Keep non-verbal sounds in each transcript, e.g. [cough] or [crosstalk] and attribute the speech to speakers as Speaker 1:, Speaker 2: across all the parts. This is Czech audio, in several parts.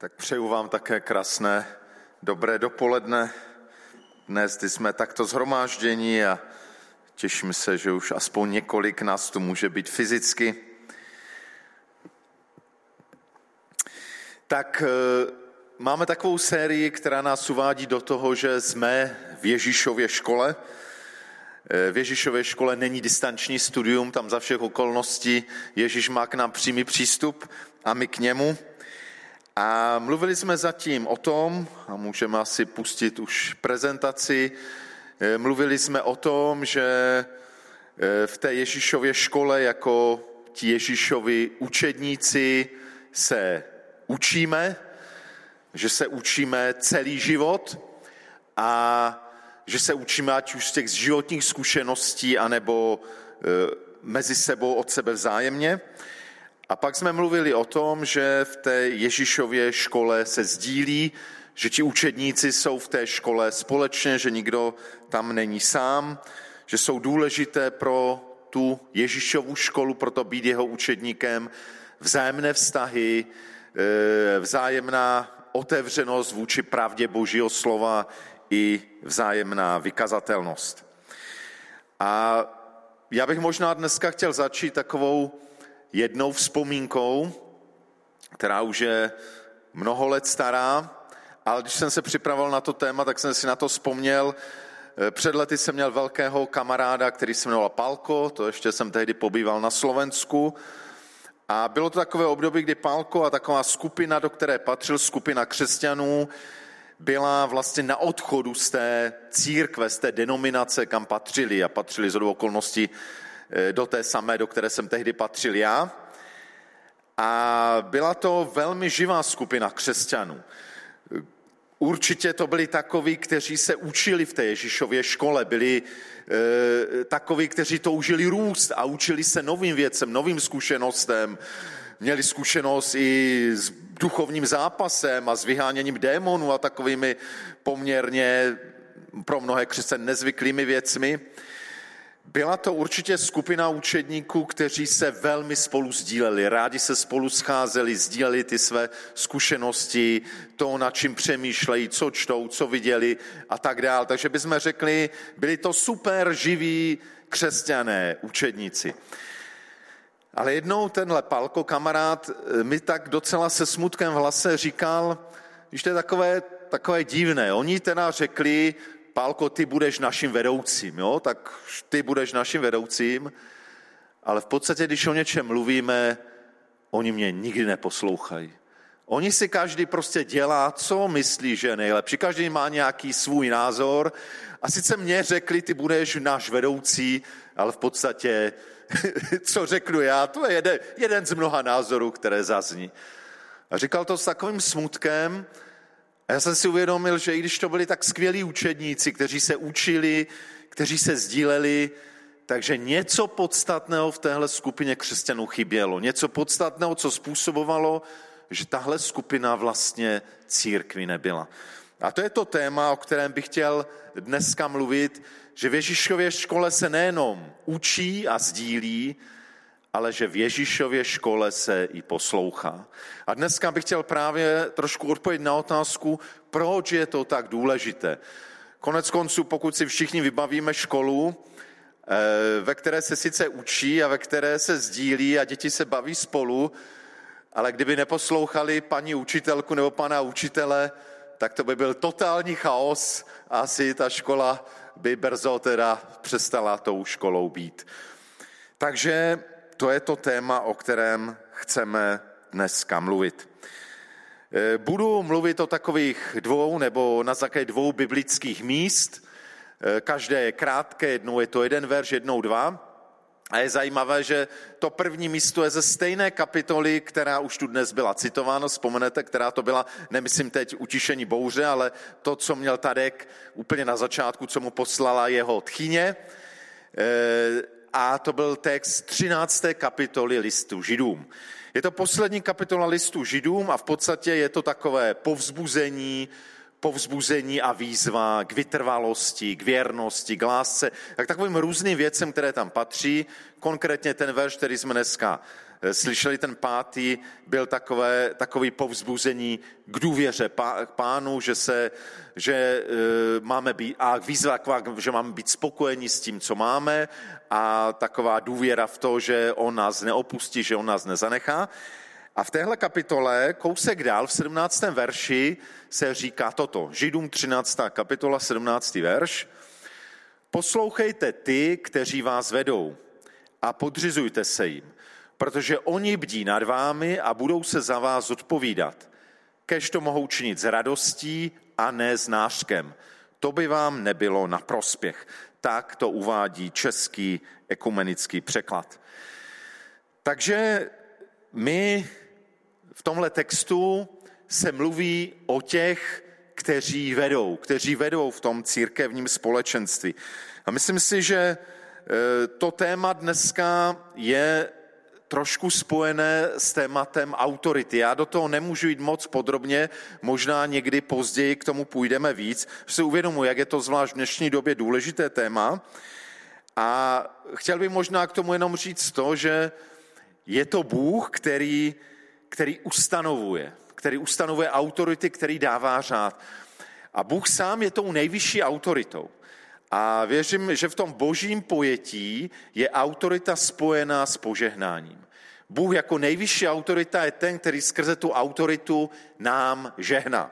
Speaker 1: Tak přeju vám také krásné, dobré dopoledne. Dnes, kdy jsme takto zhromáždění a těším se, že už aspoň několik nás tu může být fyzicky. Tak eh, máme takovou sérii, která nás uvádí do toho, že jsme v Ježíšově škole. Eh, v Ježíšově škole není distanční studium, tam za všech okolností Ježíš má k nám přímý přístup a my k němu. A mluvili jsme zatím o tom, a můžeme asi pustit už prezentaci, eh, mluvili jsme o tom, že eh, v té Ježíšově škole jako ti Ježíšovi učedníci se učíme, že se učíme celý život a že se učíme ať už z těch životních zkušeností, anebo eh, mezi sebou od sebe vzájemně. A pak jsme mluvili o tom, že v té Ježíšově škole se sdílí, že ti učedníci jsou v té škole společně, že nikdo tam není sám, že jsou důležité pro tu Ježíšovu školu, proto být jeho učedníkem, vzájemné vztahy, e, vzájemná otevřenost vůči pravdě Božího slova i vzájemná vykazatelnost. A já bych možná dneska chtěl začít takovou jednou vzpomínkou, která už je mnoho let stará, ale když jsem se připravoval na to téma, tak jsem si na to vzpomněl. Eh, před lety jsem měl velkého kamaráda, který se jmenoval Palko, to ještě jsem tehdy pobýval na Slovensku. A bylo to takové období, kdy Palko a taková skupina, do které patřil, skupina křesťanů, byla vlastně na odchodu z té církve, z té denominace, kam patřili a patřili z okolností do té samé, do které jsem tehdy patřil já. A byla to velmi živá skupina křesťanů. Určitě to byli takoví, kteří se učili v té Ježíšově škole, byli e, takoví, kteří toužili růst a učili se novým věcem, novým zkušenostem. Měli zkušenost i s duchovním zápasem a s vyháněním démonů a takovými poměrně pro mnohé křesťany nezvyklými věcmi. Byla to určitě skupina učedníků, kteří se velmi spolu sdíleli, rádi se spolu scházeli, sdíleli ty své zkušenosti, to, na čím přemýšlejí, co čtou, co viděli a tak dále. Takže bychom řekli, byli to super živí křesťané, učedníci. Ale jednou tenhle Palko, kamarád, mi tak docela se smutkem v hlase říkal, že to je takové, takové divné. Oni teda řekli, Pálko, ty budeš naším vedoucím, jo? tak ty budeš naším vedoucím, ale v podstatě, když o něčem mluvíme, oni mě nikdy neposlouchají. Oni si každý prostě dělá, co myslí, že je nejlepší. Každý má nějaký svůj názor a sice mě řekli, ty budeš náš vedoucí, ale v podstatě, [laughs] co řeknu já, to je jeden, jeden z mnoha názorů, které zazní. A říkal to s takovým smutkem, a já jsem si uvědomil, že i když to byli tak skvělí učedníci, kteří se učili, kteří se sdíleli, takže něco podstatného v téhle skupině křesťanů chybělo. Něco podstatného, co způsobovalo, že tahle skupina vlastně církví nebyla. A to je to téma, o kterém bych chtěl dneska mluvit, že v Ježíšově škole se nejenom učí a sdílí, ale že v Ježíšově škole se i poslouchá. A dneska bych chtěl právě trošku odpovědět na otázku, proč je to tak důležité. Konec konců, pokud si všichni vybavíme školu, eh, ve které se sice učí a ve které se sdílí a děti se baví spolu, ale kdyby neposlouchali paní učitelku nebo pana učitele, tak to by byl totální chaos a asi ta škola by brzo teda přestala tou školou být. Takže to je to téma, o kterém chceme dneska mluvit. Eh, budu mluvit o takových dvou nebo na základě dvou biblických míst. Eh, každé je krátké, jednou je to jeden verš, jednou dva. A je zajímavé, že to první místo je ze stejné kapitoly, která už tu dnes byla citována, vzpomenete, která to byla, nemyslím teď utišení bouře, ale to, co měl Tadek úplně na začátku, co mu poslala jeho tchyně. A to byl text 13. kapitoly listu Židům. Je to poslední kapitola listu Židům a v podstatě je to takové povzbuzení, povzbuzení a výzva k vytrvalosti, k věrnosti, k lásce, tak takovým různým věcem, které tam patří. Konkrétně ten verš, který jsme dneska slyšeli ten pátý, byl takové, takový povzbuzení k důvěře pánu, že, se, že e, máme být, a výzva, že máme být spokojeni s tím, co máme a taková důvěra v to, že on nás neopustí, že on nás nezanechá. A v téhle kapitole, kousek dál, v 17. verši, se říká toto. Židům 13. kapitola, 17. verš. Poslouchejte ty, kteří vás vedou a podřizujte se jim, protože oni bdí nad vámi a budou se za vás odpovídat. Kež to mohou činit s radostí a ne s nářkem. To by vám nebylo na prospěch. Tak to uvádí český ekumenický překlad. Takže my v tomhle textu se mluví o těch, kteří vedou, kteří vedou v tom církevním společenství. A myslím si, že e, to téma dneska je trošku spojené s tématem autority. Já do toho nemůžu jít moc podrobně, možná někdy později k tomu půjdeme víc. Si uvědomuji, jak je to zvlášť v dnešní době důležité téma. A chtěl bych možná k tomu jenom říct to, že je to Bůh, který, který ustanovuje, který ustanovuje autority, který dává řád. A Bůh sám je tou nejvyšší autoritou. A věřím, že v tom božím pojetí je autorita spojená s požehnáním. Bůh jako nejvyšší autorita je ten, který skrze tu autoritu nám žehná.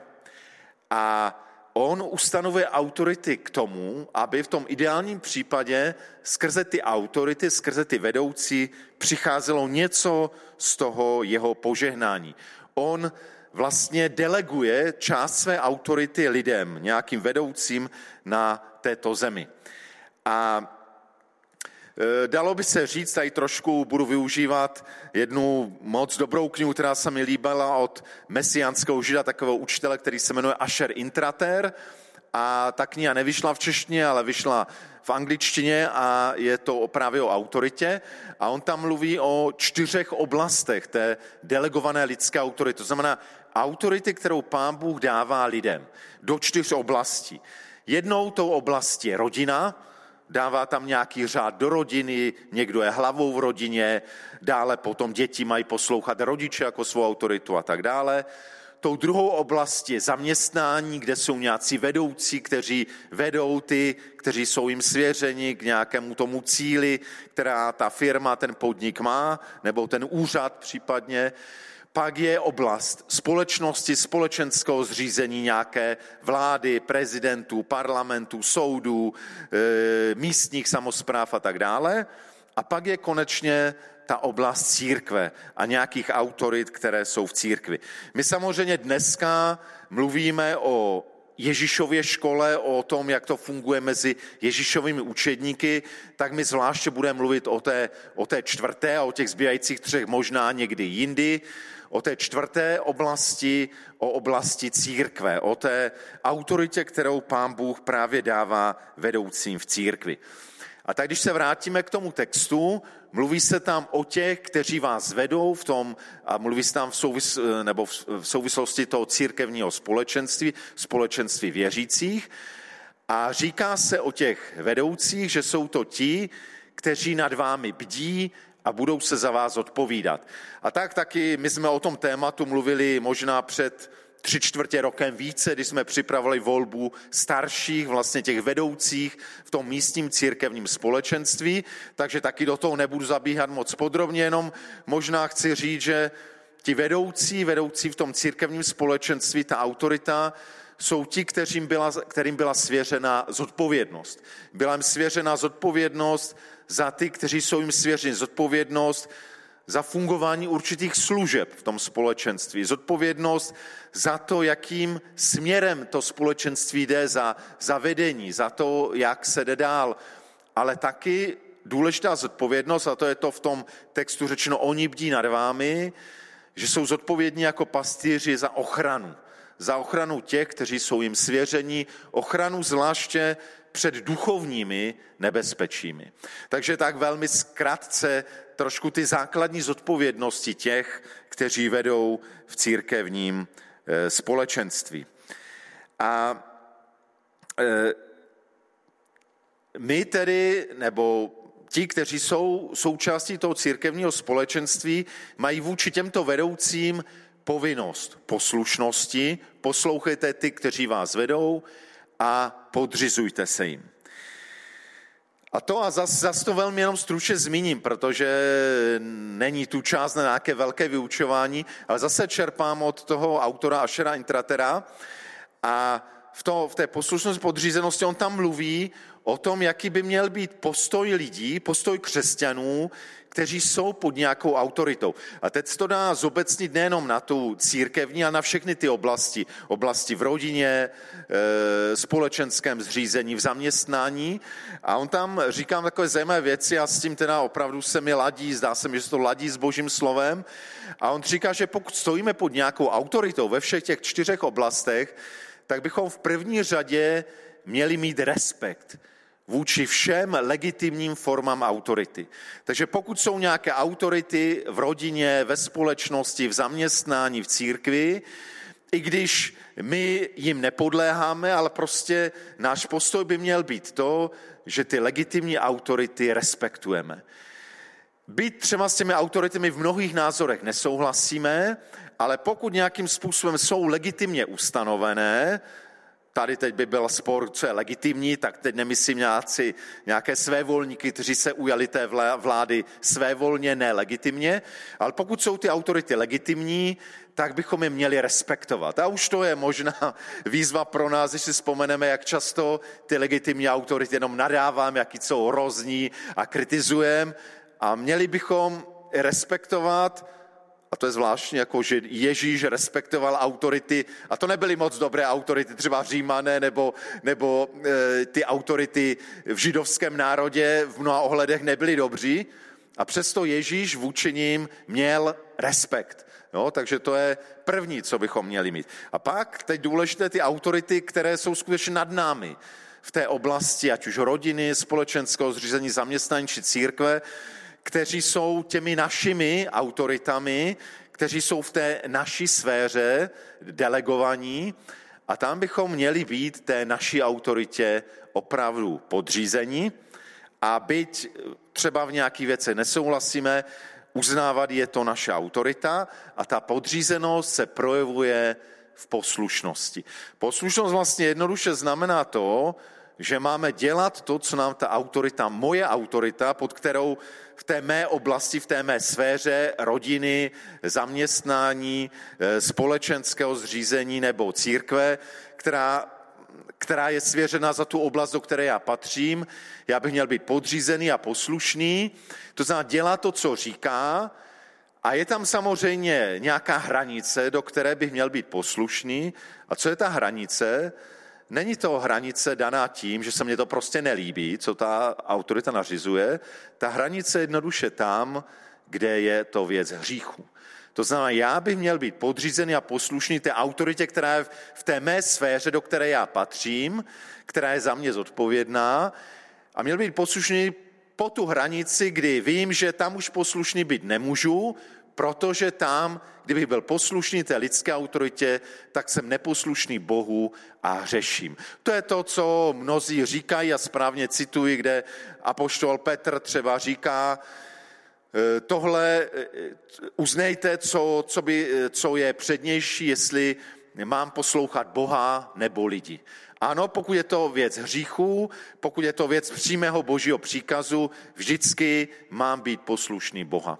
Speaker 1: A on ustanovuje autority k tomu, aby v tom ideálním případě skrze ty autority, skrze ty vedoucí přicházelo něco z toho jeho požehnání. On vlastně deleguje část své autority lidem, nějakým vedoucím na této zemi. A e, Dalo by se říct, tady trošku budu využívat jednu moc dobrou knihu, která se mi líbila od mesiánského žida, takového učitele, který se jmenuje Asher Intrater. A ta kniha nevyšla v češtině, ale vyšla v angličtině a je to právě o autoritě. A on tam mluví o čtyřech oblastech té delegované lidské autority. To znamená autority, kterou pán Bůh dává lidem do čtyř oblastí. Jednou tou oblastí je rodina, dává tam nějaký řád do rodiny, někdo je hlavou v rodině, dále potom děti mají poslouchat rodiče jako svou autoritu a tak dále. Tou druhou oblastí je zaměstnání, kde jsou nějací vedoucí, kteří vedou ty, kteří jsou jim svěřeni k nějakému tomu cíli, která ta firma, ten podnik má, nebo ten úřad případně. Pak je oblast společnosti, společenského zřízení nějaké vlády, prezidentů, parlamentů, soudů, e, místních samozpráv a tak dále. A pak je konečně ta oblast církve a nějakých autorit, které jsou v církvi. My samozřejmě dneska mluvíme o Ježíšově škole, o tom, jak to funguje mezi Ježíšovými učedníky, tak my zvláště budeme mluvit o té, o té čtvrté a o těch zbývajících třech možná někdy jindy o té čtvrté oblasti, o oblasti církve, o té autoritě, kterou pán Bůh právě dává vedoucím v církvi. A tak když se vrátíme k tomu textu, mluví se tam o těch, kteří vás vedou v tom, a mluví se tam v, souvis, nebo v souvislosti toho církevního společenství, společenství věřících, a říká se o těch vedoucích, že jsou to ti, kteří nad vámi bdí, a budou se za vás odpovídat. A tak taky my jsme o tom tématu mluvili možná před tři čtvrtě rokem více, když jsme připravili volbu starších, vlastně těch vedoucích v tom místním církevním společenství, takže taky do toho nebudu zabíhat moc podrobně, jenom možná chci říct, že ti vedoucí, vedoucí v tom církevním společenství, ta autorita, jsou ti, kterým byla, kterým byla svěřena zodpovědnost. Byla jim svěřena zodpovědnost za ty, kteří jsou jim svěřeni. Zodpovědnost za fungování určitých služeb v tom společenství, zodpovědnost za to, jakým směrem to společenství jde, za, za vedení, za to, jak se jde dál, ale taky důležitá zodpovědnost, a to je to v tom textu řečeno, oni bdí nad vámi, že jsou zodpovědní jako pastýři za ochranu. Za ochranu těch, kteří jsou jim svěření, ochranu zvláště před duchovními nebezpečími. Takže tak velmi zkrátce trošku ty základní zodpovědnosti těch, kteří vedou v církevním eh, společenství. A eh, my tedy, nebo ti, kteří jsou součástí toho církevního společenství, mají vůči těmto vedoucím povinnost poslušnosti, poslouchejte ty, kteří vás vedou a podřizujte se jim. A to a zase zas to velmi jenom stručně zmíním, protože není tu část na nějaké velké vyučování, ale zase čerpám od toho autora Ashera Intratera a v, to, v té poslušnosti podřízenosti on tam mluví o tom, jaký by měl být postoj lidí, postoj křesťanů, kteří jsou pod nějakou autoritou. A teď to dá zobecnit nejenom na tu církevní, ale na všechny ty oblasti. Oblasti v rodině, e, společenském zřízení, v zaměstnání. A on tam říká takové zajímavé věci a s tím teda opravdu se mi ladí, zdá se mi, že se to ladí s božím slovem. A on říká, že pokud stojíme pod nějakou autoritou ve všech těch čtyřech oblastech, tak bychom v první řadě měli mít respekt vůči všem legitimním formám autority. Takže pokud jsou nějaké autority v rodině, ve společnosti, v zaměstnání, v církvi, i když my jim nepodléháme, ale prostě náš postoj by měl být to, že ty legitimní autority respektujeme. Být třeba s těmi autoritami v mnohých názorech nesouhlasíme, ale pokud nějakým způsobem jsou legitimně ustanovené, tady teď by byl spor, co je legitimní, tak teď nemyslím nějací, nějaké svévolníky, kteří se ujali té vlády svévolně, ne legitimně, ale pokud jsou ty autority legitimní, tak bychom je měli respektovat. A už to je možná výzva pro nás, když si vzpomeneme, jak často ty legitimní autority jenom nadáváme, jaký jsou hrozní a kritizujeme. A měli bychom respektovat a to je zvláštní, jako že Ježíš respektoval autority, a to nebyly moc dobré autority, třeba římané nebo, nebo e, ty autority v židovském národě v mnoha ohledech nebyly dobří, a přesto Ježíš vůči ním měl respekt. Jo, takže to je první, co bychom měli mít. A pak teď důležité ty autority, které jsou skutečně nad námi v té oblasti, ať už rodiny, společenského zřízení, zaměstnání či církve, kteří jsou těmi našimi autoritami, kteří jsou v té naší sféře delegovaní a tam bychom měli být té naší autoritě opravdu podřízení a byť třeba v nějakých věcech nesouhlasíme, uznávat je to naše autorita a ta podřízenost se projevuje v poslušnosti. Poslušnost vlastně jednoduše znamená to, že máme dělat to, co nám ta autorita, moje autorita, pod kterou v té mé oblasti, v té mé sféře rodiny, zaměstnání, eh, společenského zřízení nebo církve, která, která je svěřena za tu oblast, do které já patřím. Já bych měl být podřízený a poslušný, to znamená dělat to, co říká, a je tam samozřejmě nějaká hranice, do které bych měl být poslušný. A co je ta hranice? Není to hranice daná tím, že se mně to prostě nelíbí, co ta autorita nařizuje. Ta hranice je jednoduše tam, kde je to věc hříchu. To znamená, já bych měl být podřízený a poslušný té autoritě, která je v té mé sféře, do které já patřím, která je za mě zodpovědná a měl být poslušný po tu hranici, kdy vím, že tam už poslušný být nemůžu, protože tam, kdybych byl poslušný té lidské autoritě, tak jsem neposlušný Bohu a hřeším. To je to, co mnozí říkají a správně cituji, kde apoštol Petr třeba říká, e, tohle e, uznejte, co, co, by, co je přednější, jestli mám poslouchat Boha nebo lidi. Ano, pokud je to věc hříchu, pokud je to věc přímého božího příkazu, vždycky mám být poslušný Boha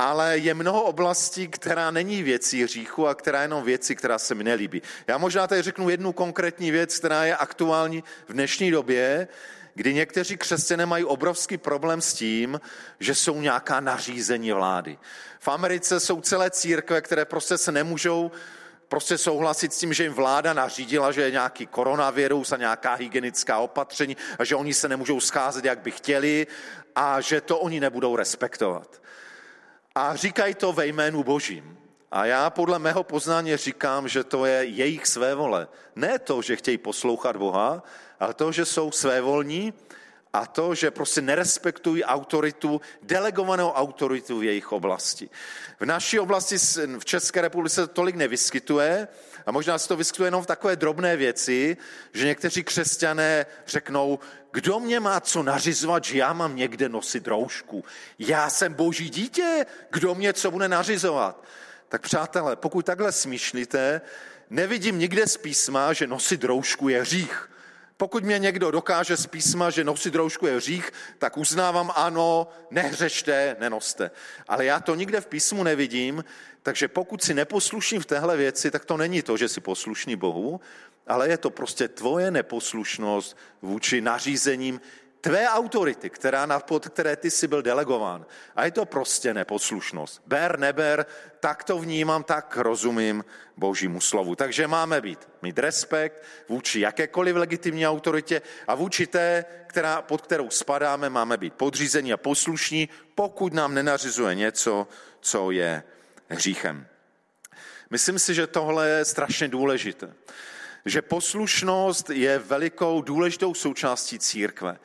Speaker 1: ale je mnoho oblastí, která není věcí hříchu a která je jenom věcí, která se mi nelíbí. Já možná tady řeknu jednu konkrétní věc, která je aktuální v dnešní době, kdy někteří křesťané mají obrovský problém s tím, že jsou nějaká nařízení vlády. V Americe jsou celé církve, které prostě se nemůžou prostě souhlasit s tím, že jim vláda nařídila, že je nějaký koronavirus a nějaká hygienická opatření a že oni se nemůžou scházet, jak by chtěli a že to oni nebudou respektovat a říkají to ve jménu Božím. A já podle mého poznání říkám, že to je jejich své vole. Ne to, že chtějí poslouchat Boha, ale to, že jsou svévolní a to, že prostě nerespektují autoritu, delegovanou autoritu v jejich oblasti. V naší oblasti v České republice to tolik nevyskytuje a možná se to vyskytuje jenom v takové drobné věci, že někteří křesťané řeknou, kdo mě má co nařizovat, že já mám někde nosit roušku? Já jsem boží dítě, kdo mě co bude nařizovat? Tak přátelé, pokud takhle smýšlíte, nevidím nikde z písma, že nosit roušku je hřích. Pokud mě někdo dokáže z písma, že nosit roušku je hřích, tak uznávám ano, nehřešte, nenoste. Ale já to nikde v písmu nevidím, takže pokud si neposlušný v téhle věci, tak to není to, že si poslušný Bohu, ale je to prostě tvoje neposlušnost vůči nařízením tvé autority, která, na pod které ty jsi byl delegován. A je to prostě neposlušnost. Ber, neber, tak to vnímám, tak rozumím božímu slovu. Takže máme být, mít respekt vůči jakékoliv legitimní autoritě a vůči té, která, pod kterou spadáme, máme být podřízení a poslušní, pokud nám nenařizuje něco, co je hříchem. Myslím si, že tohle je strašně důležité. Že poslušnost je velikou důležitou součástí církve.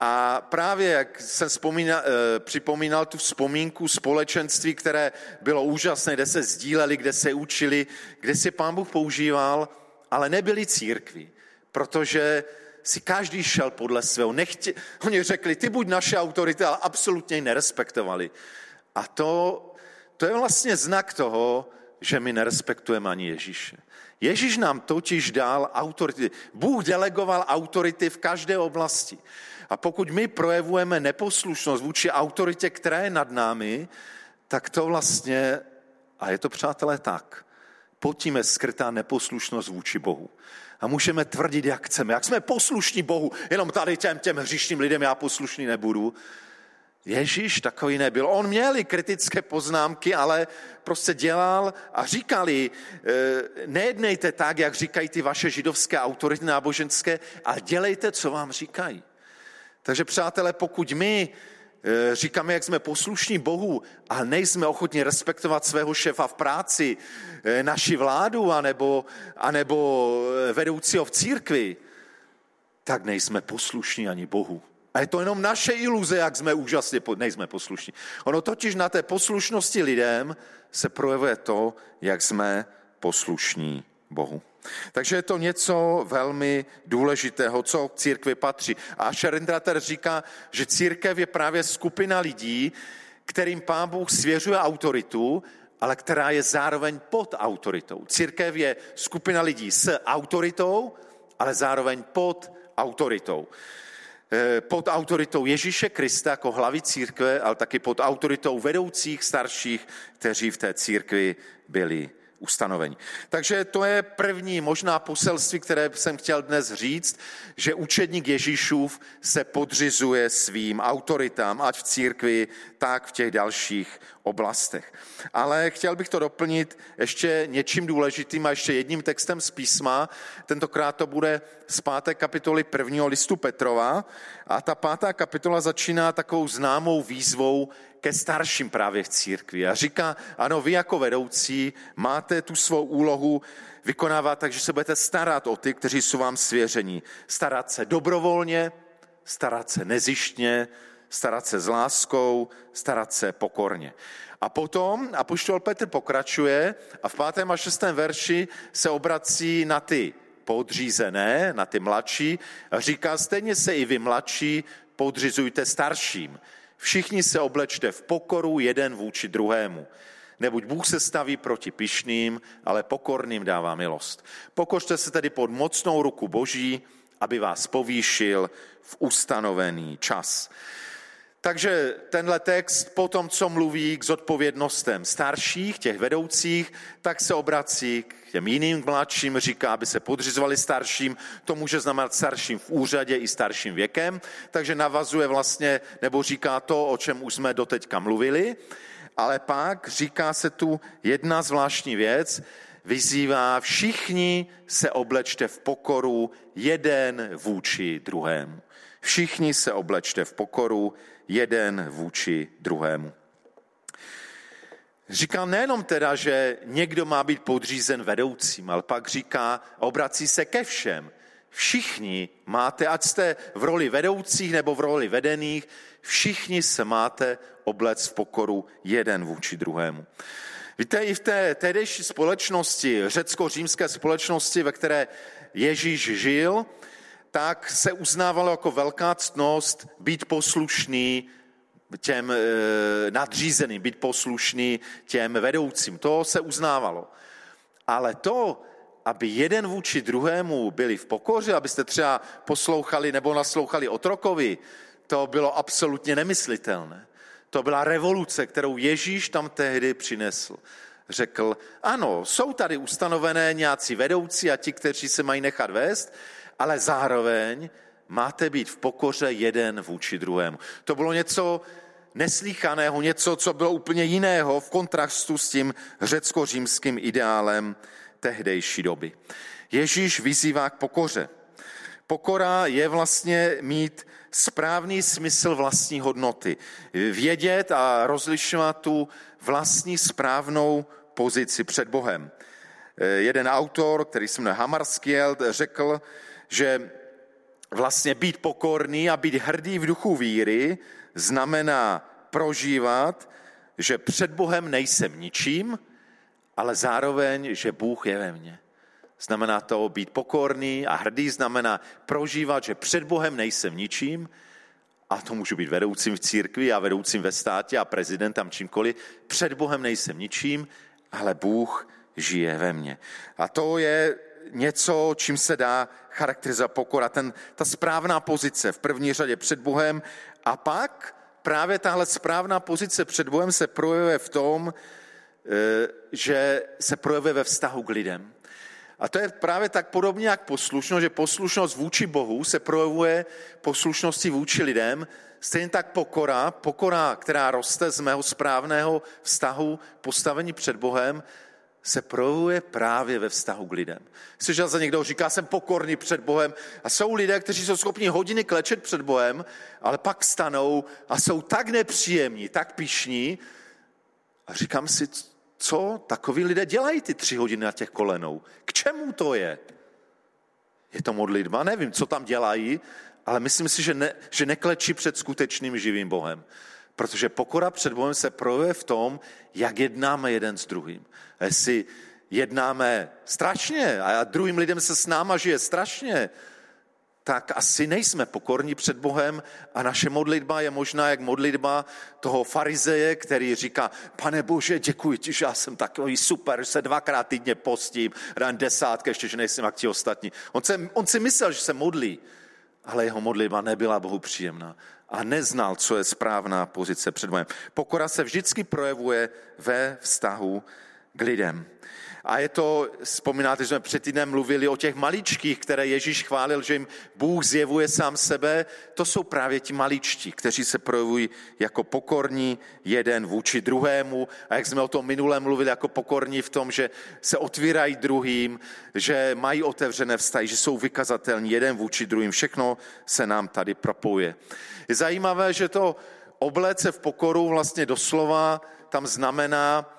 Speaker 1: A právě jak jsem vzpomínal, eh, připomínal tu vzpomínku společenství, které bylo úžasné, kde se sdíleli, kde se učili, kde si pán Bůh používal, ale nebyli církví, protože si každý šel podle svého. Nechtě... Oni řekli, ty buď naše autority, ale absolutně ji nerespektovali. A to, to je vlastně znak toho, že my nerespektujeme ani Ježíše. Ježíš nám totiž dal autority. Bůh delegoval autority v každé oblasti. A pokud my projevujeme neposlušnost vůči autoritě, která je nad námi, tak to vlastně, a je to přátelé tak, pod tím je skrytá neposlušnost vůči Bohu. A můžeme tvrdit, jak chceme, jak jsme poslušní Bohu, jenom tady těm, těm hříšným lidem já poslušný nebudu. Ježíš takový nebyl. On měl i kritické poznámky, ale prostě dělal a říkali, e, nejednejte tak, jak říkají ty vaše židovské autority náboženské, ale dělejte, co vám říkají. Takže přátelé, pokud my eh, říkáme, jak jsme poslušní Bohu, ale nejsme ochotni respektovat svého šefa v práci, eh, naši vládu, anebo, anebo eh, vedoucího v církvi, tak nejsme poslušní ani Bohu. A je to jenom naše iluze, jak jsme úžasně, nejsme poslušní. Ono totiž na té poslušnosti lidem se projevuje to, jak jsme poslušní Bohu. Takže je to něco velmi důležitého, co k církvi patří. A Scherendrater říká, že církev je právě skupina lidí, kterým pán Bůh svěřuje autoritu, ale která je zároveň pod autoritou. Církev je skupina lidí s autoritou, ale zároveň pod autoritou. Eh, pod autoritou Ježíše Krista jako hlavy církve, ale taky pod autoritou vedoucích starších, kteří v té církvi byli ustanovení. Takže to je první možná poselství, které jsem chtěl dnes říct, že učedník Ježíšův se podřizuje svým autoritám, ať v církvi, tak v těch dalších oblastech. Ale chtěl bych to doplnit ještě něčím důležitým a ještě jedním textem z písma. Tentokrát to bude z páté kapitoly prvního listu Petrova. A ta pátá kapitola začíná takovou známou výzvou ke starším právě v církvi. A říká, ano, vy jako vedoucí máte tu svou úlohu vykonávat, takže se budete starat o ty, kteří jsou vám svěření. Starat se dobrovolně, starat se nezištně, starat se s láskou, starat se pokorně. A potom apoštol Petr pokračuje a v pátém a šestém verši se obrací na ty podřízené, na ty mladší a říká, stejně se i vy mladší podřizujte starším. Všichni se oblečte v pokoru jeden vůči druhému. Nebuď Bůh se staví proti pišným, ale pokorným dává milost. Pokořte se tedy pod mocnou ruku Boží, aby vás povýšil v ustanovený čas. Takže tenhle text po tom, co mluví k zodpovědnostem starších, těch vedoucích, tak se obrací k těm jiným mladším, říká, aby se podřizovali starším. To může znamenat starším v úřadě i starším věkem, takže navazuje vlastně, nebo říká to, o čem už jsme doteďka mluvili. Ale pak říká se tu jedna zvláštní věc, vyzývá všichni se oblečte v pokoru jeden vůči druhému. Všichni se oblečte v pokoru jeden vůči druhému. Říká nejenom teda, že někdo má být podřízen vedoucím, ale pak říká, obrací se ke všem. Všichni máte, ať jste v roli vedoucích nebo v roli vedených, všichni se máte oblec v pokoru jeden vůči druhému. Víte, i v té tehdejší společnosti, řecko-římské společnosti, ve které Ježíš žil, tak se uznávalo jako velká ctnost být poslušný těm e, nadřízeným, být poslušný těm vedoucím. To se uznávalo. Ale to, aby jeden vůči druhému byli v pokoře, abyste třeba poslouchali nebo naslouchali otrokovi, to bylo absolutně nemyslitelné. To byla revoluce, kterou Ježíš tam tehdy přinesl. Řekl, ano, jsou tady ustanovené nějací vedoucí a ti, kteří se mají nechat vést, ale zároveň máte být v pokoře jeden vůči druhému. To bylo něco neslíchaného, něco, co bylo úplně jiného v kontrastu s tím řecko-římským ideálem tehdejší doby. Ježíš vyzývá k pokoře. Pokora je vlastně mít správný smysl vlastní hodnoty. Vědět a rozlišovat tu vlastní správnou pozici před Bohem. Jeden autor, který se jmenuje Hamarskiel, řekl, že vlastně být pokorný a být hrdý v duchu víry znamená prožívat, že před Bohem nejsem ničím, ale zároveň, že Bůh je ve mně. Znamená to být pokorný a hrdý, znamená prožívat, že před Bohem nejsem ničím, a to můžu být vedoucím v církvi a vedoucím ve státě a prezidentem čímkoliv. Před Bohem nejsem ničím, ale Bůh žije ve mně. A to je něco, čím se dá charakterizovat pokora, ten, ta správná pozice v první řadě před Bohem a pak právě tahle správná pozice před Bohem se projevuje v tom, eh, že se projevuje ve vztahu k lidem. A to je právě tak podobně jak poslušnost, že poslušnost vůči Bohu se projevuje poslušností vůči lidem, stejně tak pokora, pokora, která roste z mého správného vztahu, postavení před Bohem, se projevuje právě ve vztahu k lidem. Slyšel za někdo říká, jsem pokorný před Bohem a jsou lidé, kteří jsou schopni hodiny klečet před Bohem, ale pak stanou a jsou tak nepříjemní, tak pišní a říkám si, co takoví lidé dělají ty tři hodiny na těch kolenou? K čemu to je? Je to modlitba? Nevím, co tam dělají, ale myslím si, že, ne, že neklečí před skutečným živým Bohem. Protože pokora před Bohem se projevuje v tom, jak jednáme jeden s druhým. A jestli jednáme strašně a druhým lidem se s náma žije strašně, tak asi nejsme pokorní před Bohem a naše modlitba je možná jak modlitba toho farizeje, který říká, pane Bože, děkuji ti, že já jsem takový super, že se dvakrát týdně postím, dám desátky, ještě, že nejsem jak ti ostatní. On, se, on si myslel, že se modlí, ale jeho modlitba nebyla Bohu příjemná a neznal, co je správná pozice před Bohem. Pokora se vždycky projevuje ve vztahu k lidem. A je to, vzpomínáte, že jsme před týdnem mluvili o těch maličkých, které Ježíš chválil, že jim Bůh zjevuje sám sebe. To jsou právě ti maličtí, kteří se projevují jako pokorní jeden vůči druhému. A jak jsme o tom minule mluvili, jako pokorní v tom, že se otvírají druhým, že mají otevřené vztahy, že jsou vykazatelní jeden vůči druhým. Všechno se nám tady propojuje. Je zajímavé, že to obléce v pokoru vlastně doslova tam znamená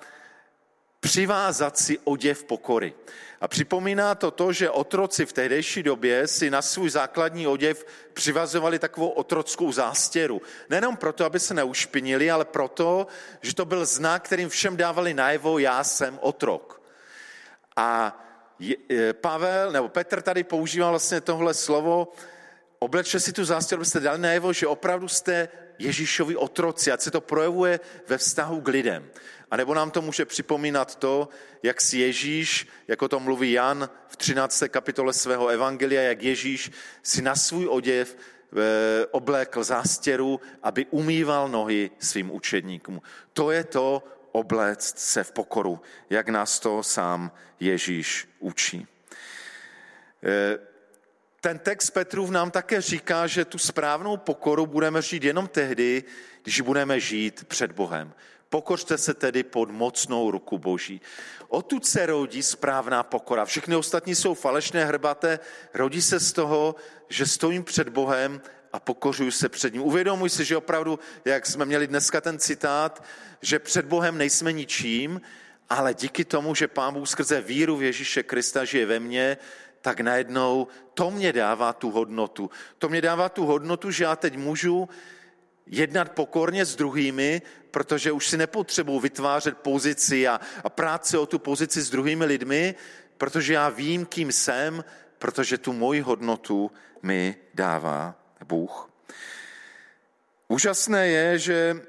Speaker 1: přivázat si oděv pokory. A připomíná to to, že otroci v tehdejší době si na svůj základní oděv přivazovali takovou otrockou zástěru. Nejenom proto, aby se neušpinili, ale proto, že to byl znak, kterým všem dávali najevo, já jsem otrok. A e, Pavel, nebo Petr tady používá vlastně tohle slovo, oblečte si tu zástěru, abyste dali najevo, že opravdu jste Ježíšovi otroci, ať se to projevuje ve vztahu k lidem. A nebo nám to může připomínat to, jak si Ježíš, jako to mluví Jan v 13. kapitole svého evangelia, jak Ježíš si na svůj oděv eh, oblékl zástěru, aby umýval nohy svým učedníkům. To je to obléct se v pokoru, jak nás to sám Ježíš učí. Eh, ten text Petrův nám také říká, že tu správnou pokoru budeme žít jenom tehdy, když budeme žít před Bohem. Pokořte se tedy pod mocnou ruku Boží. Odtud se rodí správná pokora. Všechny ostatní jsou falešné hrbaté. Rodí se z toho, že stojím před Bohem a pokořuju se před ním. Uvědomuji si, že opravdu, jak jsme měli dneska ten citát, že před Bohem nejsme ničím, ale díky tomu, že Pán Bůh skrze víru v Ježíše Krista žije ve mně, tak najednou to mě dává tu hodnotu. To mě dává tu hodnotu, že já teď můžu jednat pokorně s druhými, protože už si nepotřebuji vytvářet pozici a, a práci o tu pozici s druhými lidmi, protože já vím, kým jsem, protože tu moji hodnotu mi dává Bůh. Úžasné je, že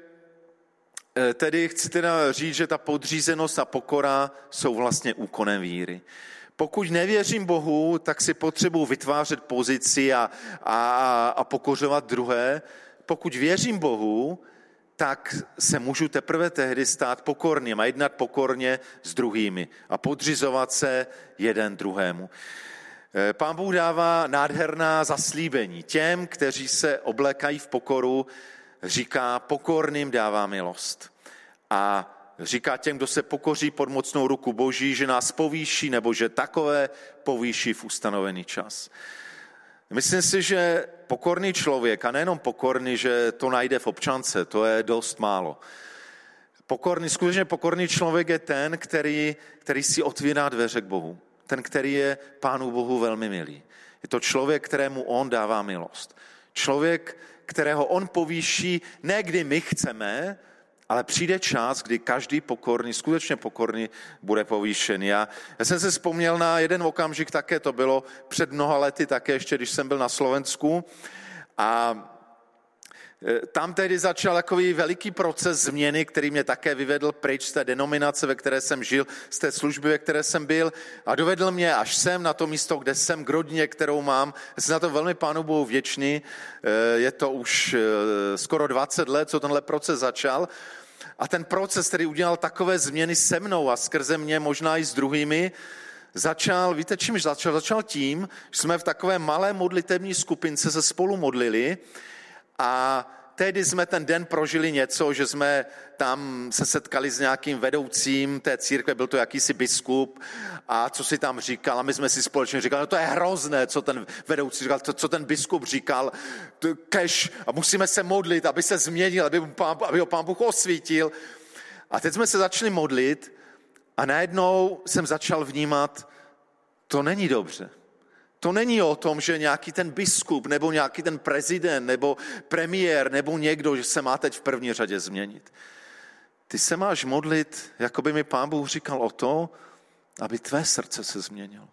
Speaker 1: eh, tedy chci teda říct, že ta podřízenost a pokora jsou vlastně úkonem víry. Pokud nevěřím Bohu, tak si potřebuji vytvářet pozici a, a, a pokořovat druhé. Pokud věřím Bohu, tak se můžu teprve tehdy stát pokorným a jednat pokorně s druhými a podřizovat se jeden druhému. Eh, Pán Bůh dává nádherná zaslíbení. Těm, kteří se oblékají v pokoru, říká, pokorným dává milost. A říká těm, kdo se pokoří pod mocnou ruku Boží, že nás povýší, nebo že takové povýší v ustanovený čas. Myslím si, že pokorný člověk, a nejenom pokorný, že to najde v občance, to je dost málo. Pokorný, skutečně pokorný člověk je ten, který, který si otvírá dveře k Bohu. Ten, který je Pánu Bohu velmi milý. Je to člověk, kterému on dává milost. Člověk, kterého on povýší, ne kdy my chceme, ale přijde čas, kdy každý pokorný, skutečně pokorný, bude povýšený. Já, já jsem se vzpomněl na jeden okamžik také, to bylo před mnoha lety také, ještě když jsem byl na Slovensku. A e, tam tedy začal takový veliký proces změny, který mě také vyvedl pryč z té denominace, ve které jsem žil, z té služby, ve které jsem byl a dovedl mě až sem na to místo, kde jsem, k rodině, kterou mám. Jsem na to velmi pánu Bohu vděčný. E, je to už e, skoro 20 let, co tenhle proces začal. A ten proces, který udělal takové změny se mnou a skrze mě, možná i s druhými, začal, víte čím začal? Začal tím, že jsme v takové malé modlitební skupince se spolu modlili a tehdy jsme ten den prožili něco, že jsme tam se setkali s nějakým vedoucím té církve, byl to jakýsi biskup a co si tam říkal a my jsme si společně říkali, no to je hrozné, co ten vedoucí říkal, co, co ten biskup říkal, keš a musíme se modlit, aby se změnil, aby, pán, aby ho pán Bůh osvítil. A teď jsme se začali modlit a najednou jsem začal vnímat, to není dobře. To není o tom, že nějaký ten biskup, nebo nějaký ten prezident, nebo premiér, nebo někdo, že se má teď v první řadě změnit. Ty se máš modlit, jako by mi pán Bůh říkal o to, aby tvé srdce se změnilo.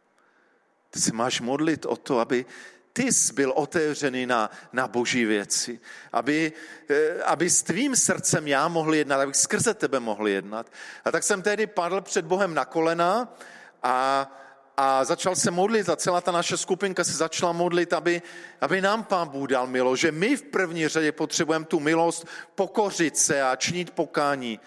Speaker 1: Ty se máš modlit o to, aby ty jsi byl otevřený na, na boží věci. Aby, eh, aby s tvým srdcem já mohl jednat, abych skrze tebe mohl jednat. A tak jsem tehdy padl před Bohem na kolena a a začal se modlit a celá ta naše skupinka se začala modlit, aby, aby nám Pán Bůh dal milost, že my v první řadě potřebujeme tu milost pokořit se a činit pokání.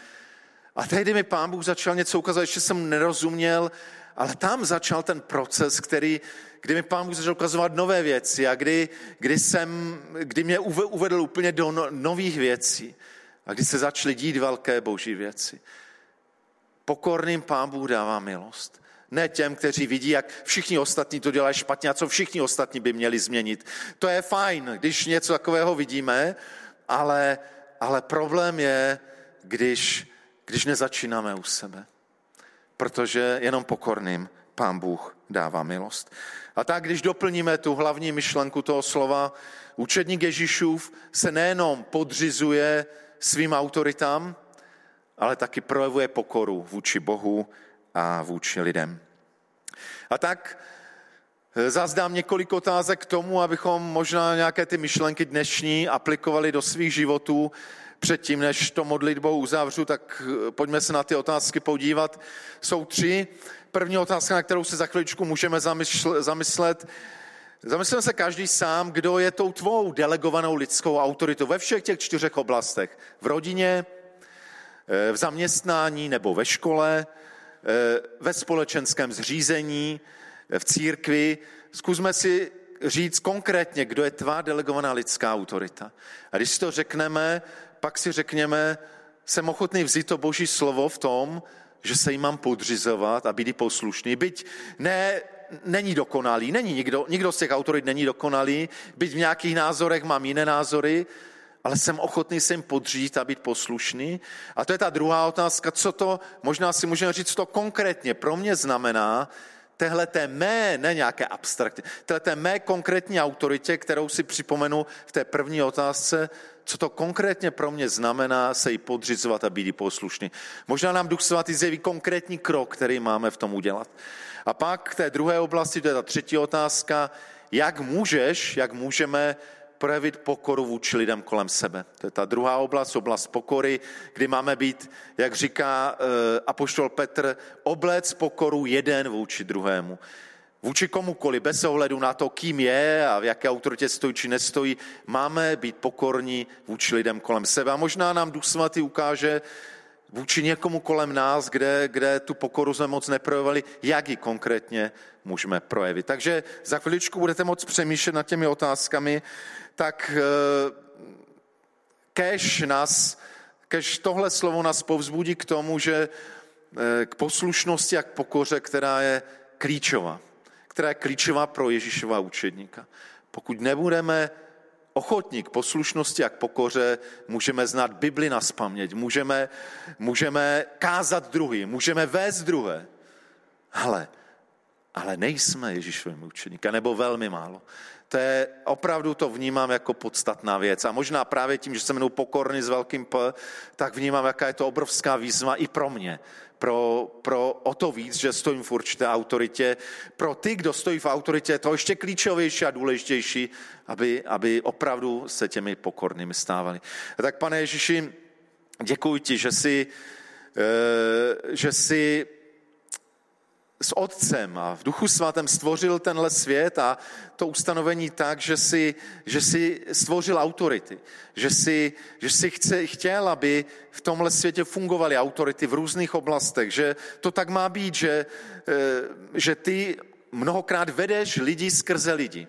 Speaker 1: A tehdy mi Pán Bůh začal něco ukázat, ještě jsem nerozuměl, ale tam začal ten proces, který, kdy mi Pán Bůh začal ukazovat nové věci a kdy, kdy, jsem, kdy mě uvedl úplně do no, nových věcí a kdy se začaly dít velké boží věci. Pokorným Pán Bůh dává milost. Ne těm, kteří vidí, jak všichni ostatní to dělají špatně a co všichni ostatní by měli změnit. To je fajn, když něco takového vidíme, ale, ale problém je, když, když nezačínáme u sebe. Protože jenom pokorným pán Bůh dává milost. A tak, když doplníme tu hlavní myšlenku toho slova, učedník Ježíšův se nejenom podřizuje svým autoritám, ale taky projevuje pokoru vůči Bohu a vůči lidem. A tak eh, zazdám několik otázek k tomu, abychom možná nějaké ty myšlenky dnešní aplikovali do svých životů. Předtím, než to modlitbou uzavřu, tak eh, pojďme se na ty otázky podívat. Jsou tři. První otázka, na kterou se za chviličku můžeme zamyslet, Zamysleme se každý sám, kdo je tou tvou delegovanou lidskou autoritou ve všech těch čtyřech oblastech. V rodině, eh, v zaměstnání nebo ve škole, ve společenském zřízení, v církvi. Zkusme si říct konkrétně, kdo je tvá delegovaná lidská autorita. A když si to řekneme, pak si řekněme, jsem ochotný vzít to boží slovo v tom, že se jim mám podřizovat a být poslušný. Byť ne, není dokonalý, není nikdo, nikdo z těch autorit není dokonalý, byť v nějakých názorech mám jiné názory, ale jsem ochotný se jim podřít a být poslušný. A to je ta druhá otázka, co to, možná si můžeme říct, to konkrétně pro mě znamená téhle té mé, ne nějaké abstraktní, téhle té mé konkrétní autoritě, kterou si připomenu v té první otázce, co to konkrétně pro mě znamená se jí podřizovat a být poslušný. Možná nám Duch Svatý zjeví konkrétní krok, který máme v tom udělat. A pak k té druhé oblasti, to je ta třetí otázka, jak můžeš, jak můžeme projevit pokoru vůči lidem kolem sebe. To je ta druhá oblast, oblast pokory, kdy máme být, jak říká uh, apoštol Petr, oblec pokoru jeden vůči druhému. Vůči komukoli, bez ohledu na to, kým je a v jaké autoritě stojí či nestojí, máme být pokorní vůči lidem kolem sebe. A možná nám Duch Svatý ukáže vůči někomu kolem nás, kde, kde tu pokoru jsme moc neprojevili, jak ji konkrétně můžeme projevit. Takže za chviličku budete moc přemýšlet nad těmi otázkami, tak eh, kež nás, kež tohle slovo nás povzbudí k tomu, že eh, k poslušnosti a k pokoře, která je klíčová která je klíčová pro Ježíšova učedníka. Pokud nebudeme ochotní k poslušnosti a k pokoře, můžeme znát Bibli na spaměť, můžeme, můžeme kázat druhý, můžeme vést druhé. Ale, ale nejsme Ježíšovým učeníka, nebo velmi málo. To je, opravdu to vnímám jako podstatná věc. A možná právě tím, že jsem mnou pokorný s velkým P, tak vnímám, jaká je to obrovská výzva i pro mě. Pro, pro o to víc, že stojím v určité autoritě. Pro ty, kdo stojí v autoritě, je to ještě klíčovější a důležitější, aby, aby opravdu se těmi pokornými stávali. A tak pane Ježíši, děkuji ti, že jsi, eh, že jsi s Otcem a v Duchu Svatém stvořil tenhle svět a to ustanovení tak, že si, že si stvořil autority, že si, že si chce, chtěl, aby v tomhle světě fungovaly autority v různých oblastech, že to tak má být, že, eh, že ty mnohokrát vedeš lidi skrze lidi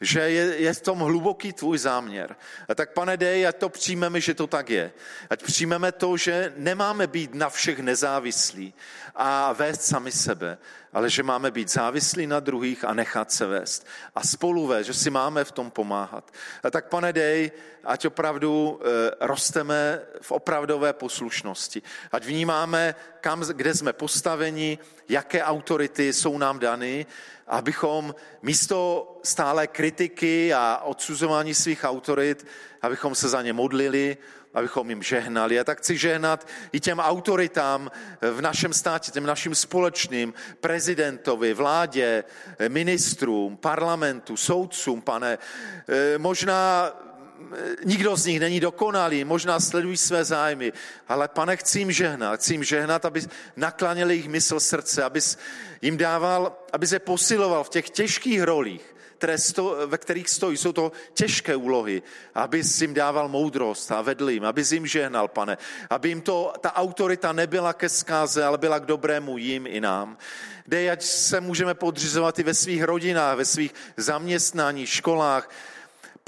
Speaker 1: že je, je v tom hluboký tvůj záměr. A tak pane, dej, ať to přijmeme, že to tak je. Ať přijmeme to, že nemáme být na všech nezávislí a vést sami sebe, ale že máme být závislí na druhých a nechat se vést. A spolu vést, že si máme v tom pomáhat. A tak pane, dej, ať opravdu e, rosteme v opravdové poslušnosti. Ať vnímáme, kam, kde jsme postaveni, jaké autority jsou nám dany abychom místo stále kritiky a odsuzování svých autorit, abychom se za ně modlili, abychom jim žehnali. A tak chci žehnat i těm autoritám v našem státě, těm našim společným, prezidentovi, vládě, ministrům, parlamentu, soudcům, pane. E, možná nikdo z nich není dokonalý, možná sledují své zájmy, ale pane, chci jim žehnat, chci jim žehnat, aby nakláněli jejich mysl srdce, aby jim dával, aby se posiloval v těch těžkých rolích, které sto, ve kterých stojí. Jsou to těžké úlohy, aby jim dával moudrost a vedl jim, aby jim žehnal, pane. Aby jim to, ta autorita nebyla ke zkáze, ale byla k dobrému jim i nám. Dej, ať se můžeme podřizovat i ve svých rodinách, ve svých zaměstnáních, školách,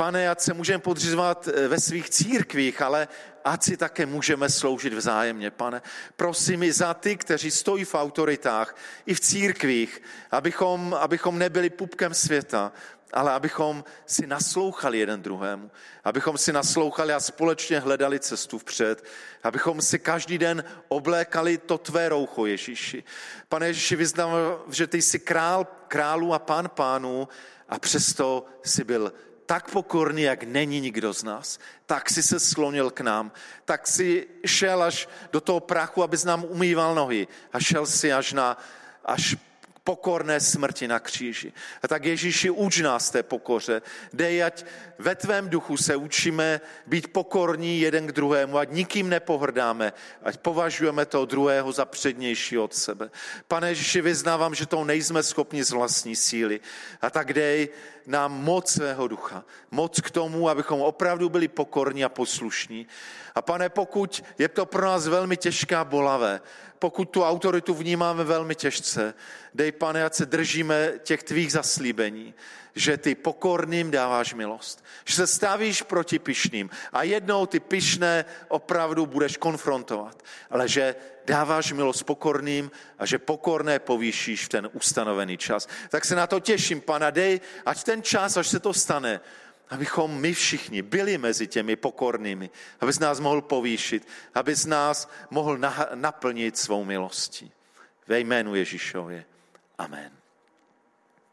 Speaker 1: Pane, ať se můžeme podřizovat eh, ve svých církvích, ale ať si také můžeme sloužit vzájemně, pane. Prosím i za ty, kteří stojí v autoritách, i v církvích, abychom, abychom nebyli pupkem světa, ale abychom si naslouchali jeden druhému, abychom si naslouchali a společně hledali cestu vpřed, abychom si každý den oblékali to tvé roucho, Ježíši. Pane Ježíši, vyznám, že ty jsi král králů a pán pánů a přesto jsi byl tak pokorný, jak není nikdo z nás. Tak si se slonil k nám, tak si šel až do toho prachu, abys nám umýval nohy a šel si až na až pokorné smrti na kříži. A tak Ježíši, uč nás té pokoře. Dej, ať ve tvém duchu se učíme být pokorní jeden k druhému, ať nikým nepohrdáme, ať považujeme toho druhého za přednější od sebe. Pane Ježíši, vyznávám, že to nejsme schopni z vlastní síly. A tak dej nám moc svého ducha. Moc k tomu, abychom opravdu byli pokorní a poslušní. A pane, pokud je to pro nás velmi těžké a bolavé, pokud tu autoritu vnímáme velmi těžce, dej, pane, ať se držíme těch tvých zaslíbení, že ty pokorným dáváš milost, že se stavíš proti pišným a jednou ty pišné opravdu budeš konfrontovat, ale že dáváš milost pokorným a že pokorné povýšíš v ten ustanovený čas. Tak se na to těším, pana, dej, ať ten čas, až se to stane, abychom my všichni byli mezi těmi pokornými, aby z nás mohl povýšit, aby z nás mohl naplnit svou milostí. Ve jménu Ježíšově. Amen.